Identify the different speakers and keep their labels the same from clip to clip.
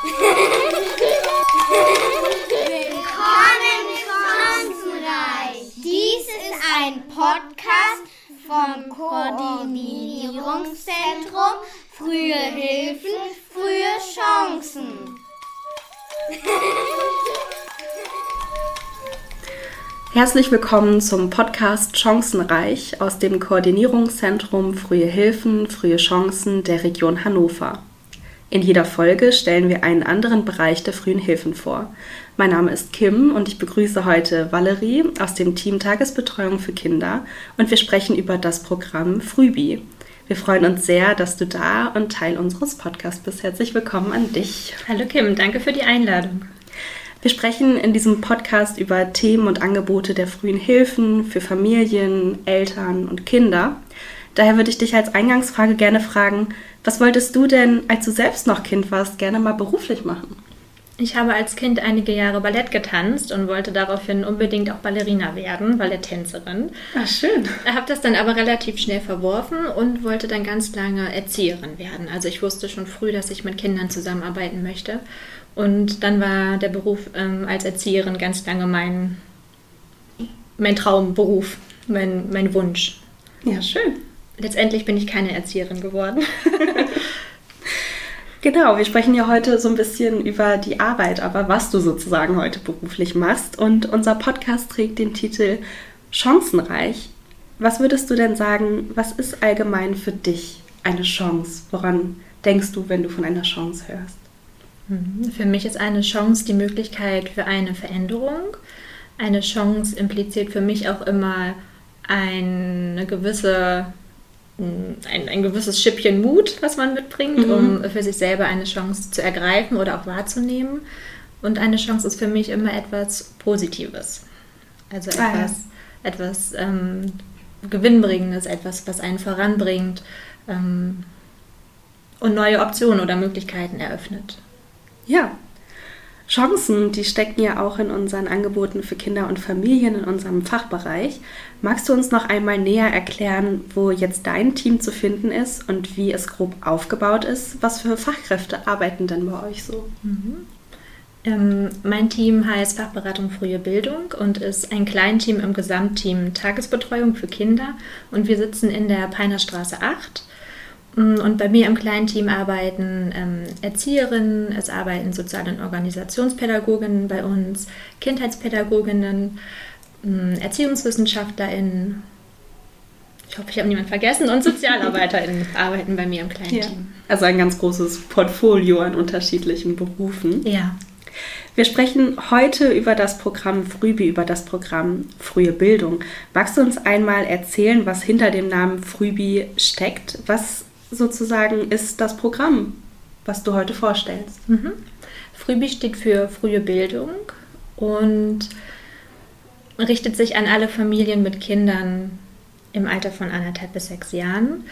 Speaker 1: Willkommen Chancenreich. Dies ist ein Podcast vom Koordinierungszentrum Frühe Hilfen, frühe Chancen.
Speaker 2: Herzlich willkommen zum Podcast Chancenreich aus dem Koordinierungszentrum Frühe Hilfen, frühe Chancen der Region Hannover. In jeder Folge stellen wir einen anderen Bereich der frühen Hilfen vor. Mein Name ist Kim und ich begrüße heute Valerie aus dem Team Tagesbetreuung für Kinder und wir sprechen über das Programm Frühbi. Wir freuen uns sehr, dass du da und Teil unseres Podcasts bist. Herzlich willkommen an dich.
Speaker 3: Hallo Kim, danke für die Einladung.
Speaker 2: Wir sprechen in diesem Podcast über Themen und Angebote der frühen Hilfen für Familien, Eltern und Kinder. Daher würde ich dich als Eingangsfrage gerne fragen, was wolltest du denn, als du selbst noch Kind warst, gerne mal beruflich machen?
Speaker 3: Ich habe als Kind einige Jahre Ballett getanzt und wollte daraufhin unbedingt auch Ballerina werden, Balletttänzerin.
Speaker 2: Ach, schön.
Speaker 3: Habe das dann aber relativ schnell verworfen und wollte dann ganz lange Erzieherin werden. Also ich wusste schon früh, dass ich mit Kindern zusammenarbeiten möchte. Und dann war der Beruf ähm, als Erzieherin ganz lange mein, mein Traumberuf, mein, mein Wunsch.
Speaker 2: Ja, schön
Speaker 3: letztendlich bin ich keine Erzieherin geworden.
Speaker 2: Genau, wir sprechen ja heute so ein bisschen über die Arbeit, aber was du sozusagen heute beruflich machst. Und unser Podcast trägt den Titel Chancenreich. Was würdest du denn sagen, was ist allgemein für dich eine Chance? Woran denkst du, wenn du von einer Chance hörst?
Speaker 3: Mhm, für mich ist eine Chance die Möglichkeit für eine Veränderung. Eine Chance impliziert für mich auch immer eine gewisse ein, ein gewisses Schippchen Mut, was man mitbringt, mhm. um für sich selber eine Chance zu ergreifen oder auch wahrzunehmen. Und eine Chance ist für mich immer etwas Positives. Also etwas, ah, ja. etwas ähm, Gewinnbringendes, etwas, was einen voranbringt ähm, und neue Optionen oder Möglichkeiten eröffnet.
Speaker 2: Ja, Chancen, die stecken ja auch in unseren Angeboten für Kinder und Familien in unserem Fachbereich. Magst du uns noch einmal näher erklären, wo jetzt dein Team zu finden ist und wie es grob aufgebaut ist? Was für Fachkräfte arbeiten denn bei euch so?
Speaker 3: Mhm. Ähm, mein Team heißt Fachberatung Frühe Bildung und ist ein Kleinteam im Gesamtteam Tagesbetreuung für Kinder. Und wir sitzen in der Peinerstraße 8 Mm, und bei mir im kleinen Team arbeiten ähm, Erzieherinnen, es arbeiten Sozial- und Organisationspädagoginnen bei uns, Kindheitspädagoginnen, ähm, ErziehungswissenschaftlerInnen, ich hoffe, ich habe niemanden vergessen, und SozialarbeiterInnen arbeiten bei mir im kleinen ja. Team.
Speaker 2: Also ein ganz großes Portfolio an unterschiedlichen Berufen.
Speaker 3: Ja.
Speaker 2: Wir sprechen heute über das Programm Frühbi, über das Programm Frühe Bildung. Magst du uns einmal erzählen, was hinter dem Namen Frühbi steckt? Was sozusagen ist das Programm, was du heute vorstellst.
Speaker 3: Mhm. Frühbi steht für frühe Bildung und richtet sich an alle Familien mit Kindern im Alter von anderthalb bis sechs Jahren.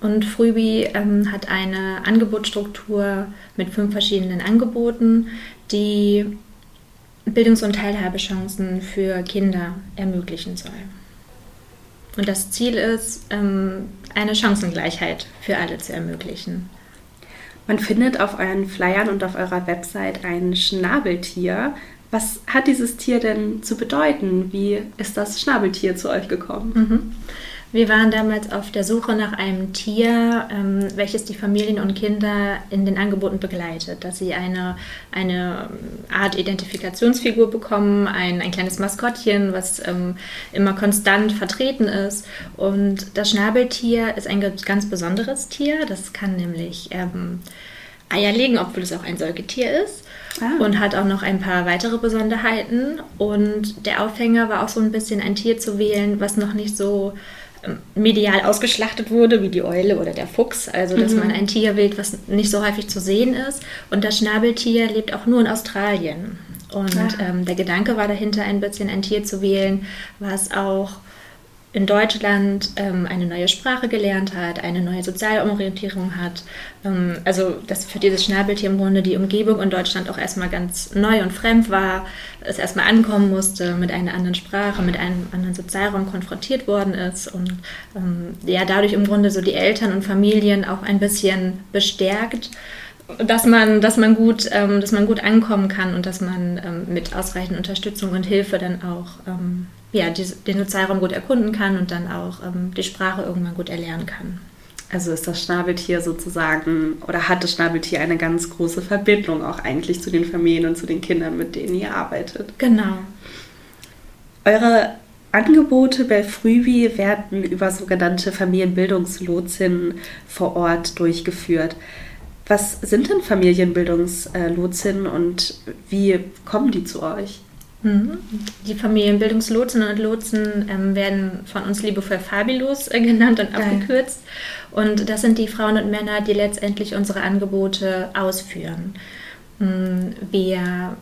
Speaker 3: Und Frühbi ähm, hat eine Angebotsstruktur mit fünf verschiedenen Angeboten, die Bildungs- und Teilhabechancen für Kinder ermöglichen soll. Und das Ziel ist, ähm, eine Chancengleichheit für alle zu ermöglichen.
Speaker 2: Man findet auf euren Flyern und auf eurer Website ein Schnabeltier. Was hat dieses Tier denn zu bedeuten? Wie ist das Schnabeltier zu euch gekommen?
Speaker 3: Mhm. Wir waren damals auf der Suche nach einem Tier, ähm, welches die Familien und Kinder in den Angeboten begleitet, dass sie eine, eine Art Identifikationsfigur bekommen, ein, ein kleines Maskottchen, was ähm, immer konstant vertreten ist. Und das Schnabeltier ist ein ganz besonderes Tier. Das kann nämlich ähm, Eier legen, obwohl es auch ein Säugetier ist. Ah. Und hat auch noch ein paar weitere Besonderheiten. Und der Aufhänger war auch so ein bisschen ein Tier zu wählen, was noch nicht so medial ausgeschlachtet wurde, wie die Eule oder der Fuchs. Also, dass mhm. man ein Tier wählt, was nicht so häufig zu sehen ist. Und das Schnabeltier lebt auch nur in Australien. Und ähm, der Gedanke war dahinter, ein bisschen ein Tier zu wählen, was auch in Deutschland ähm, eine neue Sprache gelernt hat, eine neue soziale Orientierung hat. Ähm, also, dass für dieses Schnabeltier im Grunde die Umgebung in Deutschland auch erstmal ganz neu und fremd war, es erstmal ankommen musste, mit einer anderen Sprache, mit einem anderen Sozialraum konfrontiert worden ist und ähm, ja, dadurch im Grunde so die Eltern und Familien auch ein bisschen bestärkt dass man, dass man gut, ähm, dass man gut ankommen kann und dass man ähm, mit ausreichend Unterstützung und Hilfe dann auch ähm, ja, die, den Sozialraum gut erkunden kann und dann auch ähm, die Sprache irgendwann gut erlernen kann.
Speaker 2: Also ist das Schnabeltier sozusagen oder hat das Schnabeltier eine ganz große Verbindung auch eigentlich zu den Familien und zu den Kindern, mit denen ihr arbeitet.
Speaker 3: Genau.
Speaker 2: Eure Angebote bei Frühwi werden über sogenannte Familienbildungslotsinnen vor Ort durchgeführt. Was sind denn Familienbildungslotsinnen und wie kommen die zu euch?
Speaker 3: Die Familienbildungslotsinnen und Lotsen ähm, werden von uns liebevoll Fabilos äh, genannt und abgekürzt. Und das sind die Frauen und Männer, die letztendlich unsere Angebote ausführen. Mm, wir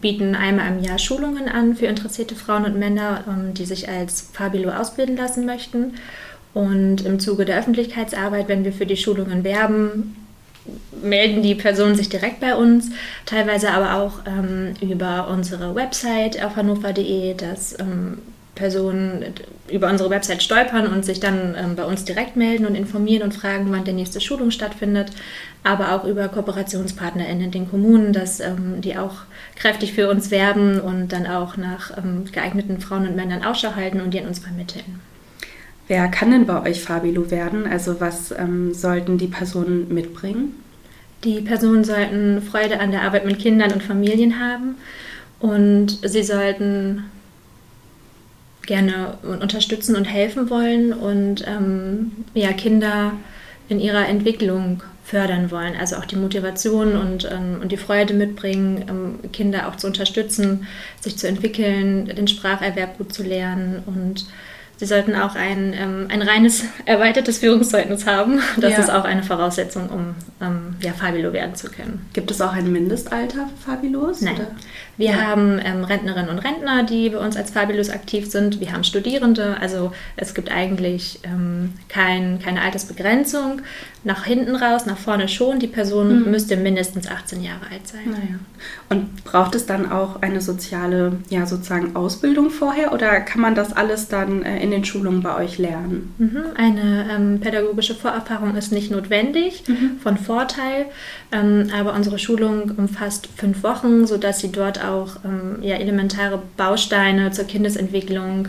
Speaker 3: bieten einmal im Jahr Schulungen an für interessierte Frauen und Männer, ähm, die sich als Fabilo ausbilden lassen möchten. Und im Zuge der Öffentlichkeitsarbeit, wenn wir für die Schulungen werben, melden die Personen sich direkt bei uns, teilweise aber auch ähm, über unsere Website auf hannover.de, dass ähm, Personen über unsere Website stolpern und sich dann ähm, bei uns direkt melden und informieren und fragen, wann der nächste Schulung stattfindet, aber auch über KooperationspartnerInnen in den Kommunen, dass ähm, die auch kräftig für uns werben und dann auch nach ähm, geeigneten Frauen und Männern Ausschau halten und die an uns vermitteln.
Speaker 2: Wer kann denn bei euch Fabilo werden? Also was ähm, sollten die Personen mitbringen?
Speaker 3: Die Personen sollten Freude an der Arbeit mit Kindern und Familien haben und sie sollten gerne unterstützen und helfen wollen und ähm, ja, Kinder in ihrer Entwicklung fördern wollen. Also auch die Motivation und, ähm, und die Freude mitbringen, ähm, Kinder auch zu unterstützen, sich zu entwickeln, den Spracherwerb gut zu lernen und Sie sollten auch ein, ähm, ein reines erweitertes Führungszeugnis haben. Das ja. ist auch eine Voraussetzung, um ähm, ja, Fabilo werden zu können.
Speaker 2: Gibt es auch ein Mindestalter für Fabilos?
Speaker 3: Nein. Oder? Wir ja. haben ähm, Rentnerinnen und Rentner, die bei uns als Fabilos aktiv sind. Wir haben Studierende. Also es gibt eigentlich ähm, kein, keine Altersbegrenzung. Nach hinten raus, nach vorne schon. Die Person mhm. müsste mindestens 18 Jahre alt sein.
Speaker 2: Naja. Und braucht es dann auch eine soziale, ja sozusagen Ausbildung vorher oder kann man das alles dann äh, in den Schulungen bei euch lernen?
Speaker 3: Mhm. Eine ähm, pädagogische Vorerfahrung ist nicht notwendig, mhm. von Vorteil, ähm, aber unsere Schulung umfasst fünf Wochen, sodass Sie dort auch ähm, ja, elementare Bausteine zur Kindesentwicklung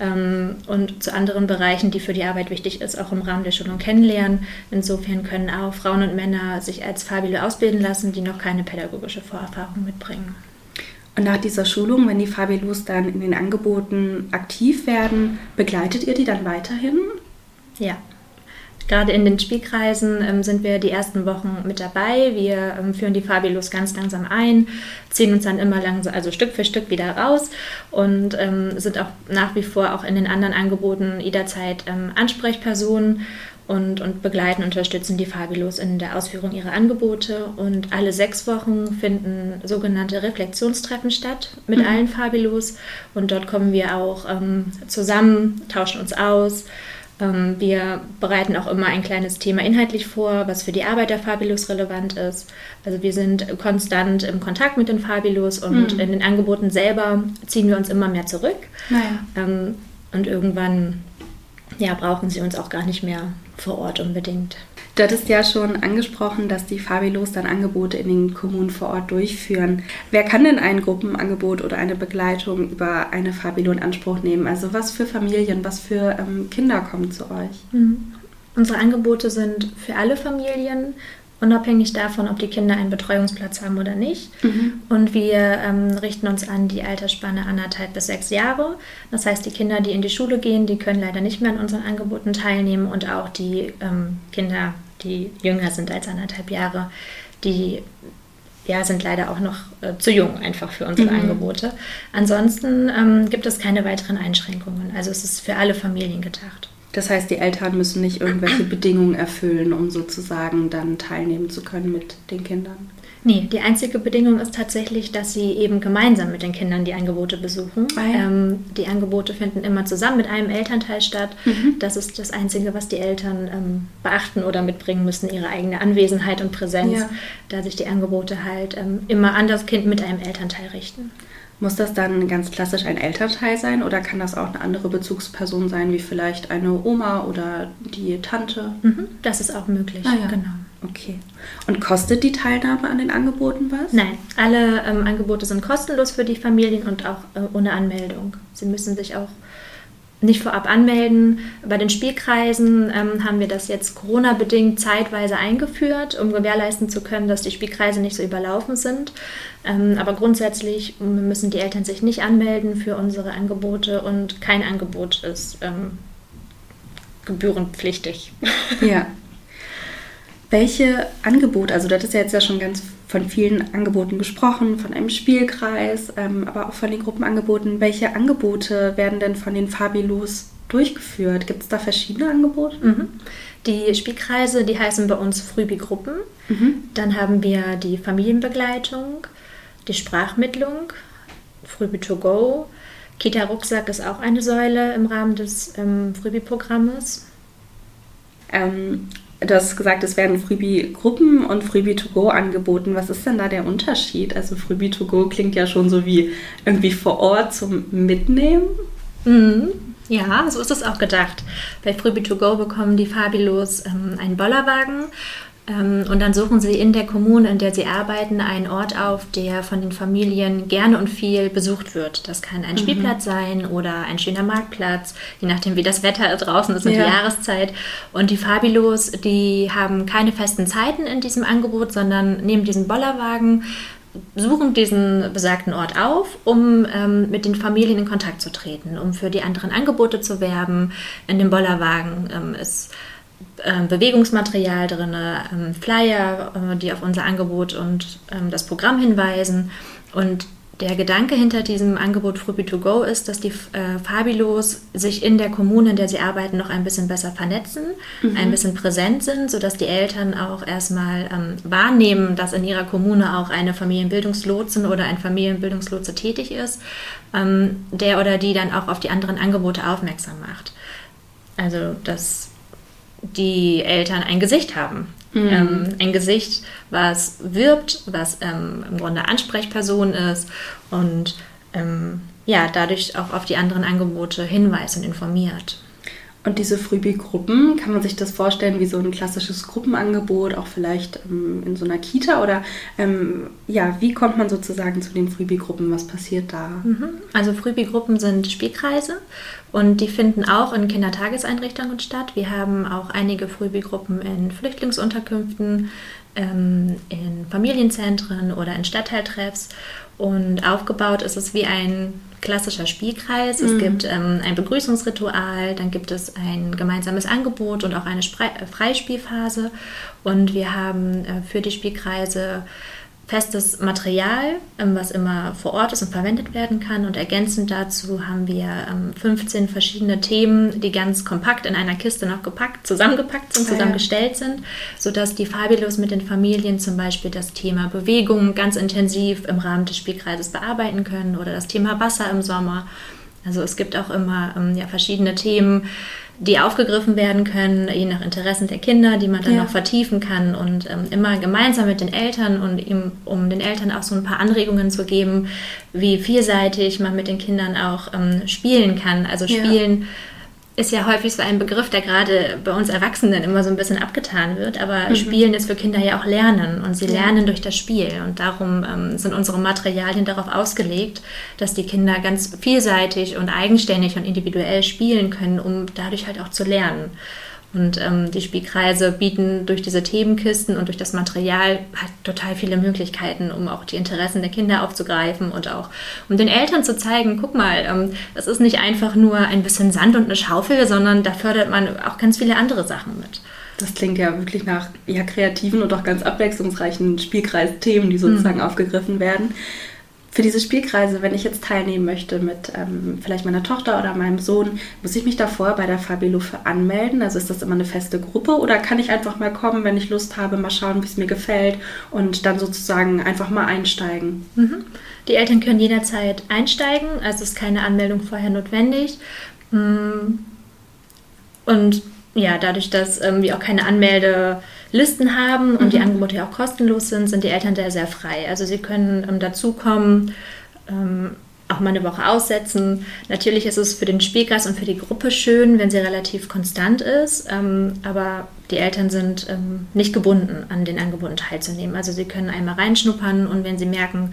Speaker 3: ähm, und zu anderen Bereichen, die für die Arbeit wichtig ist, auch im Rahmen der Schulung kennenlernen. Insofern können auch Frauen und Männer sich als Fabile ausbilden lassen, die noch keine pädagogische Vorerfahrung mitbringen.
Speaker 2: Und nach dieser Schulung, wenn die Fabilos dann in den Angeboten aktiv werden, begleitet ihr die dann weiterhin?
Speaker 3: Ja. Gerade in den Spielkreisen ähm, sind wir die ersten Wochen mit dabei. Wir ähm, führen die Fabilos ganz langsam ein, ziehen uns dann immer langsam, also Stück für Stück wieder raus und ähm, sind auch nach wie vor auch in den anderen Angeboten jederzeit ähm, Ansprechpersonen und, und begleiten, unterstützen die Fabilos in der Ausführung ihrer Angebote. Und alle sechs Wochen finden sogenannte Reflexionstreffen statt mit mhm. allen Fabilos. Und dort kommen wir auch ähm, zusammen, tauschen uns aus. Ähm, wir bereiten auch immer ein kleines Thema inhaltlich vor, was für die Arbeit der Fabilos relevant ist. Also wir sind konstant im Kontakt mit den Fabilos und mhm. in den Angeboten selber ziehen wir uns immer mehr zurück.
Speaker 2: Naja.
Speaker 3: Ähm, und irgendwann ja, brauchen sie uns auch gar nicht mehr vor Ort unbedingt.
Speaker 2: Du hattest ja schon angesprochen, dass die Fabilos dann Angebote in den Kommunen vor Ort durchführen. Wer kann denn ein Gruppenangebot oder eine Begleitung über eine Fabilo in Anspruch nehmen? Also was für Familien, was für ähm, Kinder kommen zu euch?
Speaker 3: Mhm. Unsere Angebote sind für alle Familien unabhängig davon, ob die Kinder einen Betreuungsplatz haben oder nicht. Mhm. Und wir ähm, richten uns an die Altersspanne anderthalb bis sechs Jahre. Das heißt, die Kinder, die in die Schule gehen, die können leider nicht mehr an unseren Angeboten teilnehmen und auch die ähm, Kinder, die jünger sind als anderthalb Jahre, die ja, sind leider auch noch äh, zu jung einfach für unsere mhm. Angebote. Ansonsten ähm, gibt es keine weiteren Einschränkungen. Also es ist für alle Familien gedacht.
Speaker 2: Das heißt, die Eltern müssen nicht irgendwelche Bedingungen erfüllen, um sozusagen dann teilnehmen zu können mit den Kindern.
Speaker 3: Nee, die einzige Bedingung ist tatsächlich, dass sie eben gemeinsam mit den Kindern die Angebote besuchen. Ah, ja. ähm, die Angebote finden immer zusammen mit einem Elternteil statt. Mhm. Das ist das Einzige, was die Eltern ähm, beachten oder mitbringen müssen, ihre eigene Anwesenheit und Präsenz, ja. da sich die Angebote halt ähm, immer an das Kind mit einem Elternteil richten.
Speaker 2: Muss das dann ganz klassisch ein Elternteil sein oder kann das auch eine andere Bezugsperson sein, wie vielleicht eine Oma oder die Tante?
Speaker 3: Mhm, das ist auch möglich,
Speaker 2: ah, ja.
Speaker 3: genau.
Speaker 2: Okay. Und kostet die Teilnahme an den Angeboten was?
Speaker 3: Nein, alle ähm, Angebote sind kostenlos für die Familien und auch äh, ohne Anmeldung. Sie müssen sich auch nicht vorab anmelden. Bei den Spielkreisen ähm, haben wir das jetzt Corona-bedingt zeitweise eingeführt, um gewährleisten zu können, dass die Spielkreise nicht so überlaufen sind. Ähm, aber grundsätzlich müssen die Eltern sich nicht anmelden für unsere Angebote und kein Angebot ist ähm, gebührenpflichtig.
Speaker 2: Ja. Welche Angebote, also du hattest ja jetzt ja schon ganz von vielen Angeboten gesprochen, von einem Spielkreis, ähm, aber auch von den Gruppenangeboten. Welche Angebote werden denn von den Fabilos durchgeführt? Gibt es da verschiedene Angebote?
Speaker 3: Mhm. Die Spielkreise, die heißen bei uns Frühbi-Gruppen. Mhm. Dann haben wir die Familienbegleitung, die Sprachmittlung, Frühbi to go. Kita-Rucksack ist auch eine Säule im Rahmen des ähm, Frühbi-Programmes.
Speaker 2: Ähm, Du hast gesagt, es werden Freebie-Gruppen und Freebie-to-go angeboten. Was ist denn da der Unterschied? Also Freebie-to-go klingt ja schon so wie irgendwie vor Ort zum Mitnehmen.
Speaker 3: Mhm. Ja, so ist es auch gedacht. Bei Freebie2Go bekommen die Fabilos ähm, einen Bollerwagen und dann suchen sie in der Kommune, in der sie arbeiten, einen Ort auf, der von den Familien gerne und viel besucht wird. Das kann ein mhm. Spielplatz sein oder ein schöner Marktplatz, je nachdem, wie das Wetter draußen ist und ja. die Jahreszeit. Und die Fabilos, die haben keine festen Zeiten in diesem Angebot, sondern nehmen diesen Bollerwagen, suchen diesen besagten Ort auf, um ähm, mit den Familien in Kontakt zu treten, um für die anderen Angebote zu werben. In dem Bollerwagen ähm, ist ähm, Bewegungsmaterial drin, ähm, Flyer, äh, die auf unser Angebot und ähm, das Programm hinweisen. Und der Gedanke hinter diesem Angebot Fruby to Go ist, dass die äh, Fabilos sich in der Kommune, in der sie arbeiten, noch ein bisschen besser vernetzen, mhm. ein bisschen präsent sind, sodass die Eltern auch erstmal ähm, wahrnehmen, dass in ihrer Kommune auch eine Familienbildungslotsin oder ein Familienbildungslotse tätig ist, ähm, der oder die dann auch auf die anderen Angebote aufmerksam macht. Also das die Eltern ein Gesicht haben. Mhm. Ähm, ein Gesicht, was wirbt, was ähm, im Grunde Ansprechperson ist und ähm, ja, dadurch auch auf die anderen Angebote hinweist und informiert.
Speaker 2: Und diese Frühbi-Gruppen, kann man sich das vorstellen wie so ein klassisches Gruppenangebot, auch vielleicht ähm, in so einer Kita? Oder ähm, ja, wie kommt man sozusagen zu den Frühbi-Gruppen? Was passiert da?
Speaker 3: Mhm. Also Frühbi-Gruppen sind Spielkreise und die finden auch in Kindertageseinrichtungen statt. Wir haben auch einige Frühbi-Gruppen in Flüchtlingsunterkünften, ähm, in Familienzentren oder in Stadtteiltreffs. Und aufgebaut ist es wie ein klassischer Spielkreis. Es mhm. gibt ähm, ein Begrüßungsritual, dann gibt es ein gemeinsames Angebot und auch eine Spre Freispielphase. Und wir haben äh, für die Spielkreise festes Material, ähm, was immer vor Ort ist und verwendet werden kann. Und ergänzend dazu haben wir 15 ähm, verschiedene Themen, die ganz kompakt in einer Kiste noch gepackt, zusammengepackt sind, zusammengestellt sind, sodass die Fabilos mit den Familien zum Beispiel das Thema Bewegung ganz intensiv im Rahmen des Spielkreises bearbeiten können oder das Thema Wasser im Sommer. Also es gibt auch immer ähm, ja, verschiedene Themen, die aufgegriffen werden können, je nach Interessen der Kinder, die man dann ja. noch vertiefen kann und ähm, immer gemeinsam mit den Eltern und ihm, um den Eltern auch so ein paar Anregungen zu geben, wie vielseitig man mit den Kindern auch ähm, spielen kann. Also spielen. Ja ist ja häufig so ein Begriff, der gerade bei uns Erwachsenen immer so ein bisschen abgetan wird. Aber mhm. Spielen ist für Kinder ja auch Lernen und sie ja. lernen durch das Spiel. Und darum ähm, sind unsere Materialien darauf ausgelegt, dass die Kinder ganz vielseitig und eigenständig und individuell spielen können, um dadurch halt auch zu lernen. Und ähm, die Spielkreise bieten durch diese Themenkisten und durch das Material halt total viele Möglichkeiten, um auch die Interessen der Kinder aufzugreifen und auch um den Eltern zu zeigen, guck mal, ähm, das ist nicht einfach nur ein bisschen Sand und eine Schaufel, sondern da fördert man auch ganz viele andere Sachen mit.
Speaker 2: Das klingt ja wirklich nach ja, kreativen und auch ganz abwechslungsreichen Spielkreisthemen, die sozusagen mhm. aufgegriffen werden für diese Spielkreise, wenn ich jetzt teilnehmen möchte mit ähm, vielleicht meiner Tochter oder meinem Sohn, muss ich mich davor bei der Fabilo für anmelden? Also ist das immer eine feste Gruppe oder kann ich einfach mal kommen, wenn ich Lust habe, mal schauen, wie es mir gefällt und dann sozusagen einfach mal einsteigen?
Speaker 3: Mhm. Die Eltern können jederzeit einsteigen, also ist keine Anmeldung vorher notwendig. Mm. Und ja, dadurch, dass ähm, wir auch keine Anmeldelisten haben und mhm. die Angebote ja auch kostenlos sind, sind die Eltern da sehr frei. Also sie können ähm, dazukommen, ähm, auch mal eine Woche aussetzen. Natürlich ist es für den Spielkreis und für die Gruppe schön, wenn sie relativ konstant ist, ähm, aber die Eltern sind ähm, nicht gebunden, an den Angeboten teilzunehmen. Also sie können einmal reinschnuppern und wenn sie merken,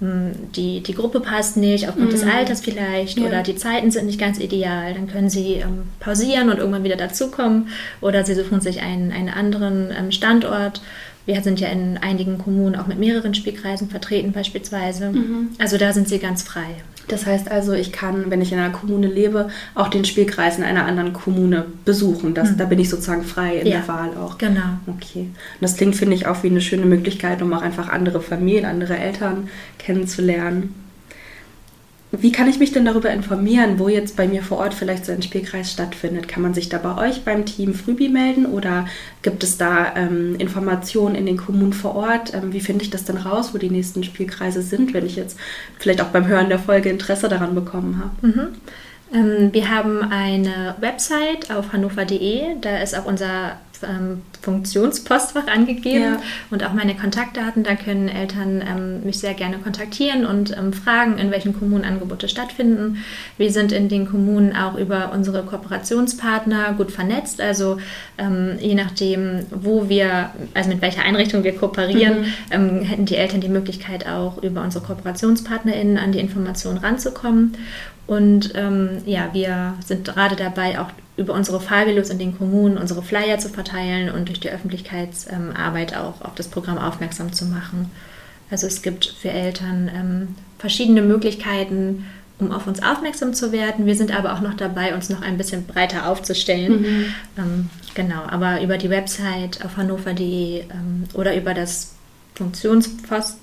Speaker 3: die, die Gruppe passt nicht, aufgrund mhm. des Alters vielleicht, ja. oder die Zeiten sind nicht ganz ideal, dann können sie ähm, pausieren und irgendwann wieder dazukommen oder sie suchen sich einen, einen anderen ähm, Standort wir sind ja in einigen Kommunen auch mit mehreren Spielkreisen vertreten beispielsweise. Mhm. Also da sind sie ganz frei.
Speaker 2: Das heißt also, ich kann, wenn ich in einer Kommune lebe, auch den Spielkreis in einer anderen Kommune besuchen. Das, mhm. Da bin ich sozusagen frei in ja, der Wahl auch.
Speaker 3: Genau.
Speaker 2: Okay. Und das klingt, finde ich, auch wie eine schöne Möglichkeit, um auch einfach andere Familien, andere Eltern kennenzulernen. Wie kann ich mich denn darüber informieren, wo jetzt bei mir vor Ort vielleicht so ein Spielkreis stattfindet? Kann man sich da bei euch beim Team Frübi melden oder gibt es da ähm, Informationen in den Kommunen vor Ort? Ähm, wie finde ich das denn raus, wo die nächsten Spielkreise sind, wenn ich jetzt vielleicht auch beim Hören der Folge Interesse daran bekommen habe?
Speaker 3: Mhm. Ähm, wir haben eine Website auf hannover.de, da ist auch unser ähm, Funktionspostfach angegeben ja. und auch meine Kontaktdaten. Da können Eltern ähm, mich sehr gerne kontaktieren und ähm, fragen, in welchen Kommunen Angebote stattfinden. Wir sind in den Kommunen auch über unsere Kooperationspartner gut vernetzt. Also ähm, je nachdem, wo wir, also mit welcher Einrichtung wir kooperieren, mhm. Ähm, hätten die Eltern die Möglichkeit auch über unsere KooperationspartnerInnen an die Informationen ranzukommen. Und ähm, ja, wir sind gerade dabei, auch über unsere Fahrgelos in den Kommunen unsere Flyer zu verteilen und durch die Öffentlichkeitsarbeit auch auf das Programm aufmerksam zu machen. Also es gibt für Eltern ähm, verschiedene Möglichkeiten, um auf uns aufmerksam zu werden. Wir sind aber auch noch dabei, uns noch ein bisschen breiter aufzustellen. Mhm. Ähm, genau, aber über die Website auf hannover.de ähm, oder über das Funktionspost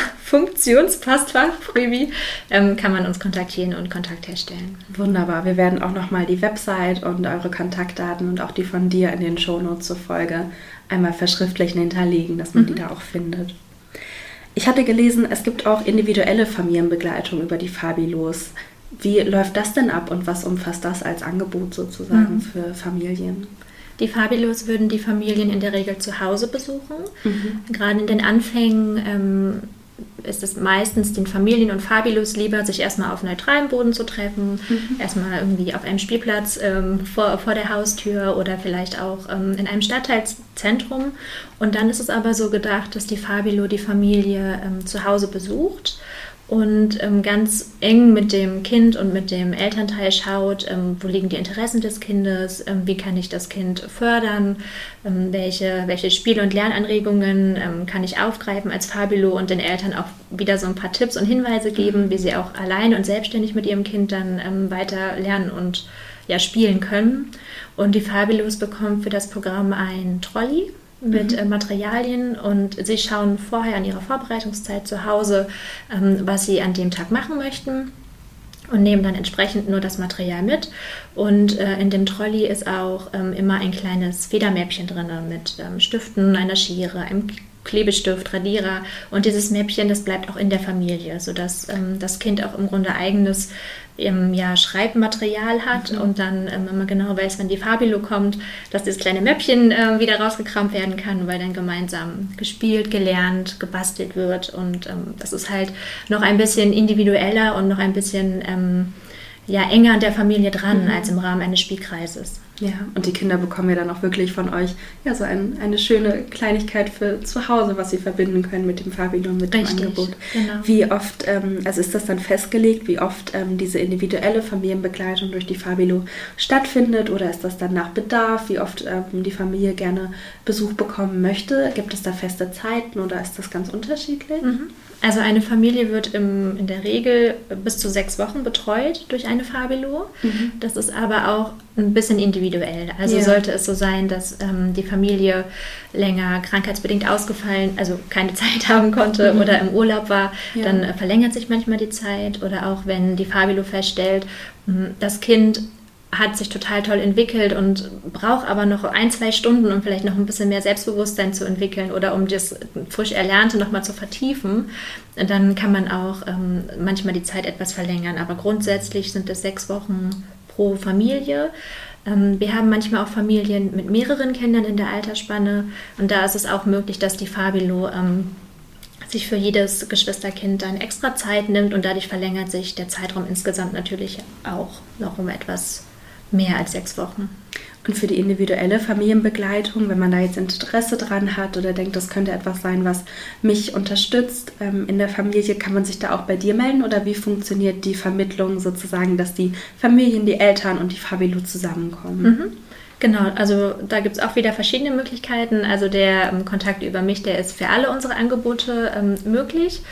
Speaker 3: Funktionspostfach Freebie ähm, kann man uns kontaktieren und Kontakt herstellen.
Speaker 2: Wunderbar. Wir werden auch nochmal die Website und eure Kontaktdaten und auch die von dir in den Shownotes zur Folge einmal verschriftlich hinterlegen, dass man mhm. die da auch findet. Ich hatte gelesen, es gibt auch individuelle Familienbegleitung über die Fabilos. Wie läuft das denn ab und was umfasst das als Angebot sozusagen mhm. für Familien?
Speaker 3: Die Fabilos würden die Familien in der Regel zu Hause besuchen. Mhm. Gerade in den Anfängen ähm, ist es meistens den Familien und Fabilos lieber, sich erstmal auf neutralem Boden zu treffen, mhm. erstmal irgendwie auf einem Spielplatz ähm, vor, vor der Haustür oder vielleicht auch ähm, in einem Stadtteilzentrum. Und dann ist es aber so gedacht, dass die Fabilo die Familie ähm, zu Hause besucht und ähm, ganz eng mit dem Kind und mit dem Elternteil schaut, ähm, wo liegen die Interessen des Kindes, ähm, wie kann ich das Kind fördern, ähm, welche, welche Spiel- und Lernanregungen ähm, kann ich aufgreifen als Fabilo und den Eltern auch wieder so ein paar Tipps und Hinweise geben, wie sie auch allein und selbstständig mit ihrem Kind dann ähm, weiter lernen und ja, spielen können. Und die Fabilos bekommen für das Programm ein Trolley mit mhm. äh, Materialien und sie schauen vorher an ihrer Vorbereitungszeit zu Hause, ähm, was sie an dem Tag machen möchten und nehmen dann entsprechend nur das Material mit. Und äh, in dem Trolley ist auch ähm, immer ein kleines Federmäppchen drin mit ähm, Stiften, einer Schere, einem Klebestift, Radierer. Und dieses Mäppchen, das bleibt auch in der Familie, sodass ähm, das Kind auch im Grunde eigenes ähm, ja, Schreibmaterial hat mhm. und dann, ähm, wenn man genau weiß, wenn die Fabilo kommt, dass dieses kleine Mäppchen äh, wieder rausgekramt werden kann, weil dann gemeinsam gespielt, gelernt, gebastelt wird. Und ähm, das ist halt noch ein bisschen individueller und noch ein bisschen ähm, ja, enger an der Familie dran mhm. als im Rahmen eines Spielkreises.
Speaker 2: Ja, und die Kinder bekommen ja dann auch wirklich von euch ja so ein, eine schöne Kleinigkeit für zu Hause, was sie verbinden können mit dem Fabilo, mit Richtig, dem Angebot. Genau. Wie oft, ähm, also ist das dann festgelegt, wie oft ähm, diese individuelle Familienbegleitung durch die Fabilo stattfindet oder ist das dann nach Bedarf, wie oft ähm, die Familie gerne Besuch bekommen möchte? Gibt es da feste Zeiten oder ist das ganz unterschiedlich?
Speaker 3: Mhm. Also eine Familie wird im, in der Regel bis zu sechs Wochen betreut durch eine Fabilo. Mhm. Das ist aber auch ein bisschen individuell. Also ja. sollte es so sein, dass ähm, die Familie länger krankheitsbedingt ausgefallen, also keine Zeit haben konnte mhm. oder im Urlaub war, ja. dann verlängert sich manchmal die Zeit. Oder auch wenn die Fabilo feststellt, das Kind hat sich total toll entwickelt und braucht aber noch ein, zwei Stunden, um vielleicht noch ein bisschen mehr Selbstbewusstsein zu entwickeln oder um das frisch Erlernte nochmal zu vertiefen, dann kann man auch ähm, manchmal die Zeit etwas verlängern. Aber grundsätzlich sind es sechs Wochen pro Familie. Ähm, wir haben manchmal auch Familien mit mehreren Kindern in der Altersspanne und da ist es auch möglich, dass die Fabilo ähm, sich für jedes Geschwisterkind dann extra Zeit nimmt und dadurch verlängert sich der Zeitraum insgesamt natürlich auch noch um etwas mehr als sechs Wochen.
Speaker 2: Und für die individuelle Familienbegleitung, wenn man da jetzt Interesse dran hat oder denkt, das könnte etwas sein, was mich unterstützt ähm, in der Familie, kann man sich da auch bei dir melden oder wie funktioniert die Vermittlung sozusagen, dass die Familien, die Eltern und die Fabilo zusammenkommen?
Speaker 3: Mhm. Genau, also da gibt es auch wieder verschiedene Möglichkeiten. Also der ähm, Kontakt über mich, der ist für alle unsere Angebote ähm, möglich.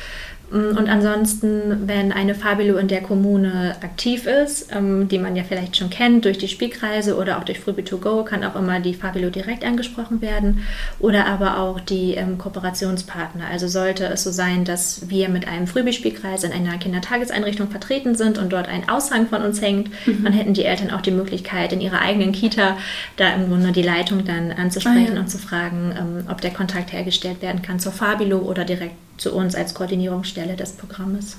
Speaker 3: Mm, und ansonsten, wenn eine Fabilo in der Kommune aktiv ist, ähm, die man ja vielleicht schon kennt durch die Spielkreise oder auch durch Freebie2Go, kann auch immer die Fabilo direkt angesprochen werden oder aber auch die ähm, Kooperationspartner. Also sollte es so sein, dass wir mit einem Freebie-Spielkreis in einer Kindertageseinrichtung vertreten sind und dort ein Aushang von uns hängt, mhm. dann hätten die Eltern auch die Möglichkeit, in ihrer eigenen Kita da im Grunde die Leitung dann anzusprechen ah, ja. und zu fragen, ähm, ob der Kontakt hergestellt werden kann zur Fabilo oder direkt zu uns als Koordinierungsstelle des Programmes.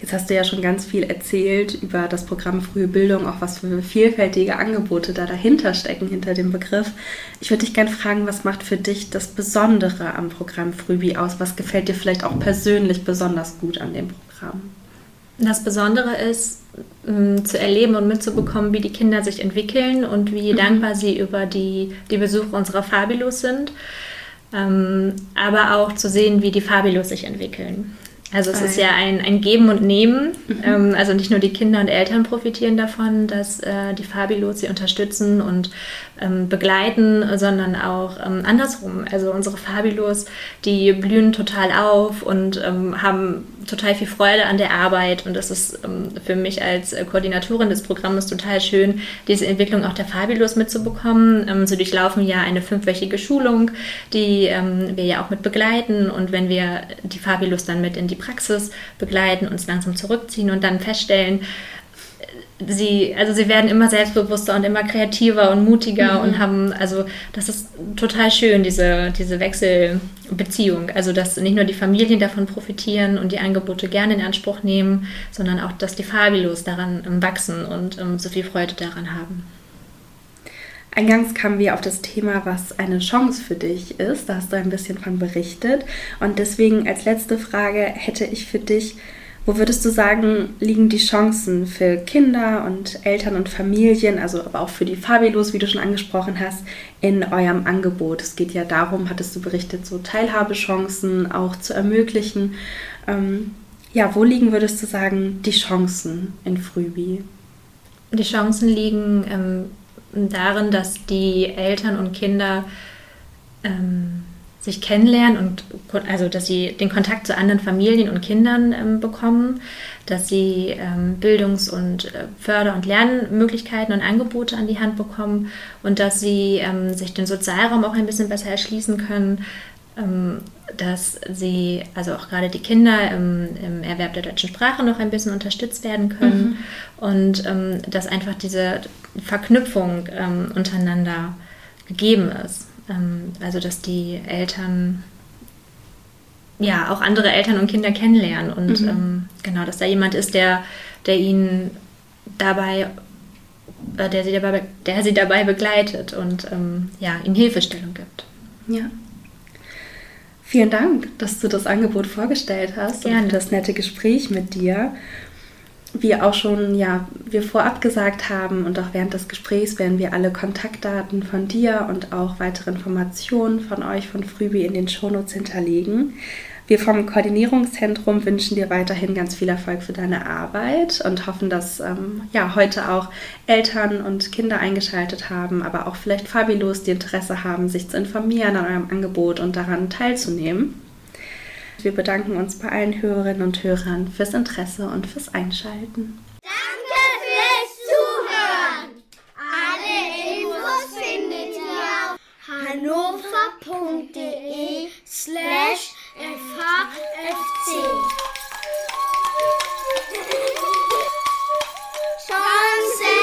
Speaker 2: Jetzt hast du ja schon ganz viel erzählt über das Programm Frühe Bildung, auch was für vielfältige Angebote da dahinter stecken, hinter dem Begriff. Ich würde dich gerne fragen, was macht für dich das Besondere am Programm Frühbi aus? Was gefällt dir vielleicht auch persönlich besonders gut an dem Programm?
Speaker 3: Das Besondere ist, ähm, zu erleben und mitzubekommen, wie die Kinder sich entwickeln und wie mhm. dankbar sie über die, die Besuche unserer Fabilos sind. Ähm, aber auch zu sehen, wie die Fabilos sich entwickeln. Also es ist ja ein, ein Geben und Nehmen. Mhm. Ähm, also nicht nur die Kinder und Eltern profitieren davon, dass äh, die Fabilos sie unterstützen und ähm, begleiten, sondern auch ähm, andersrum. Also unsere Fabilos, die blühen total auf und ähm, haben total viel Freude an der Arbeit. Und das ist für mich als äh, Koordinatorin des Programmes total schön, diese Entwicklung auch der Fabilos mitzubekommen. Sie durchlaufen ja eine fünfwöchige Schulung, die wir ja auch mit begleiten. Und wenn wir die Fabilos dann mit in die Praxis begleiten, uns langsam zurückziehen und dann feststellen, sie, also sie werden immer selbstbewusster und immer kreativer und mutiger mhm. und haben, also das ist total schön, diese, diese Wechselbeziehung. Also dass nicht nur die Familien davon profitieren und die Angebote gerne in Anspruch nehmen, sondern auch, dass die Fabilos daran wachsen und um, so viel Freude daran haben.
Speaker 2: Eingangs kamen wir auf das Thema, was eine Chance für dich ist. Da hast du ein bisschen von berichtet. Und deswegen als letzte Frage hätte ich für dich, wo würdest du sagen, liegen die Chancen für Kinder und Eltern und Familien, also aber auch für die Fabilos, wie du schon angesprochen hast, in eurem Angebot? Es geht ja darum, hattest du berichtet, so Teilhabechancen auch zu ermöglichen. Ähm, ja, wo liegen, würdest du sagen, die Chancen in Frühbi?
Speaker 3: Die Chancen liegen ähm, darin, dass die Eltern und Kinder ähm, sich kennenlernen und also dass sie den Kontakt zu anderen Familien und Kindern ähm, bekommen, dass sie ähm, Bildungs- und äh, Förder- und Lernmöglichkeiten und Angebote an die Hand bekommen und dass sie ähm, sich den Sozialraum auch ein bisschen besser erschließen können, dass sie, also auch gerade die Kinder im, im, Erwerb der deutschen Sprache noch ein bisschen unterstützt werden können mhm. und ähm, dass einfach diese Verknüpfung ähm, untereinander gegeben ist. Ähm, also dass die Eltern ja auch andere Eltern und Kinder kennenlernen und mhm. Ähm, genau, dass da jemand ist, der, der ihnen dabei äh, der sie dabei, der sie dabei begleitet und ähm, ja, ihnen Hilfestellung gibt.
Speaker 2: Ja. Vielen Dank, dass du das Angebot vorgestellt hast Gerne. und das nette Gespräch mit dir. Wie auch schon ja, wir vorab gesagt haben und auch während des Gesprächs werden wir alle Kontaktdaten von dir und auch weitere Informationen von euch von Frübi in den Shownotes hinterlegen. Wir vom Koordinierungszentrum wünschen dir weiterhin ganz viel Erfolg für deine Arbeit und hoffen, dass ähm, ja, heute auch Eltern und Kinder eingeschaltet haben, aber auch vielleicht Fabilos, die Interesse haben, sich zu informieren an eurem Angebot und daran teilzunehmen. Wir bedanken uns bei allen Hörerinnen und Hörern fürs Interesse und fürs Einschalten.
Speaker 1: Danke fürs Zuhören. Alle Infos findet ihr auf hannover.de slash FHFC. Chance!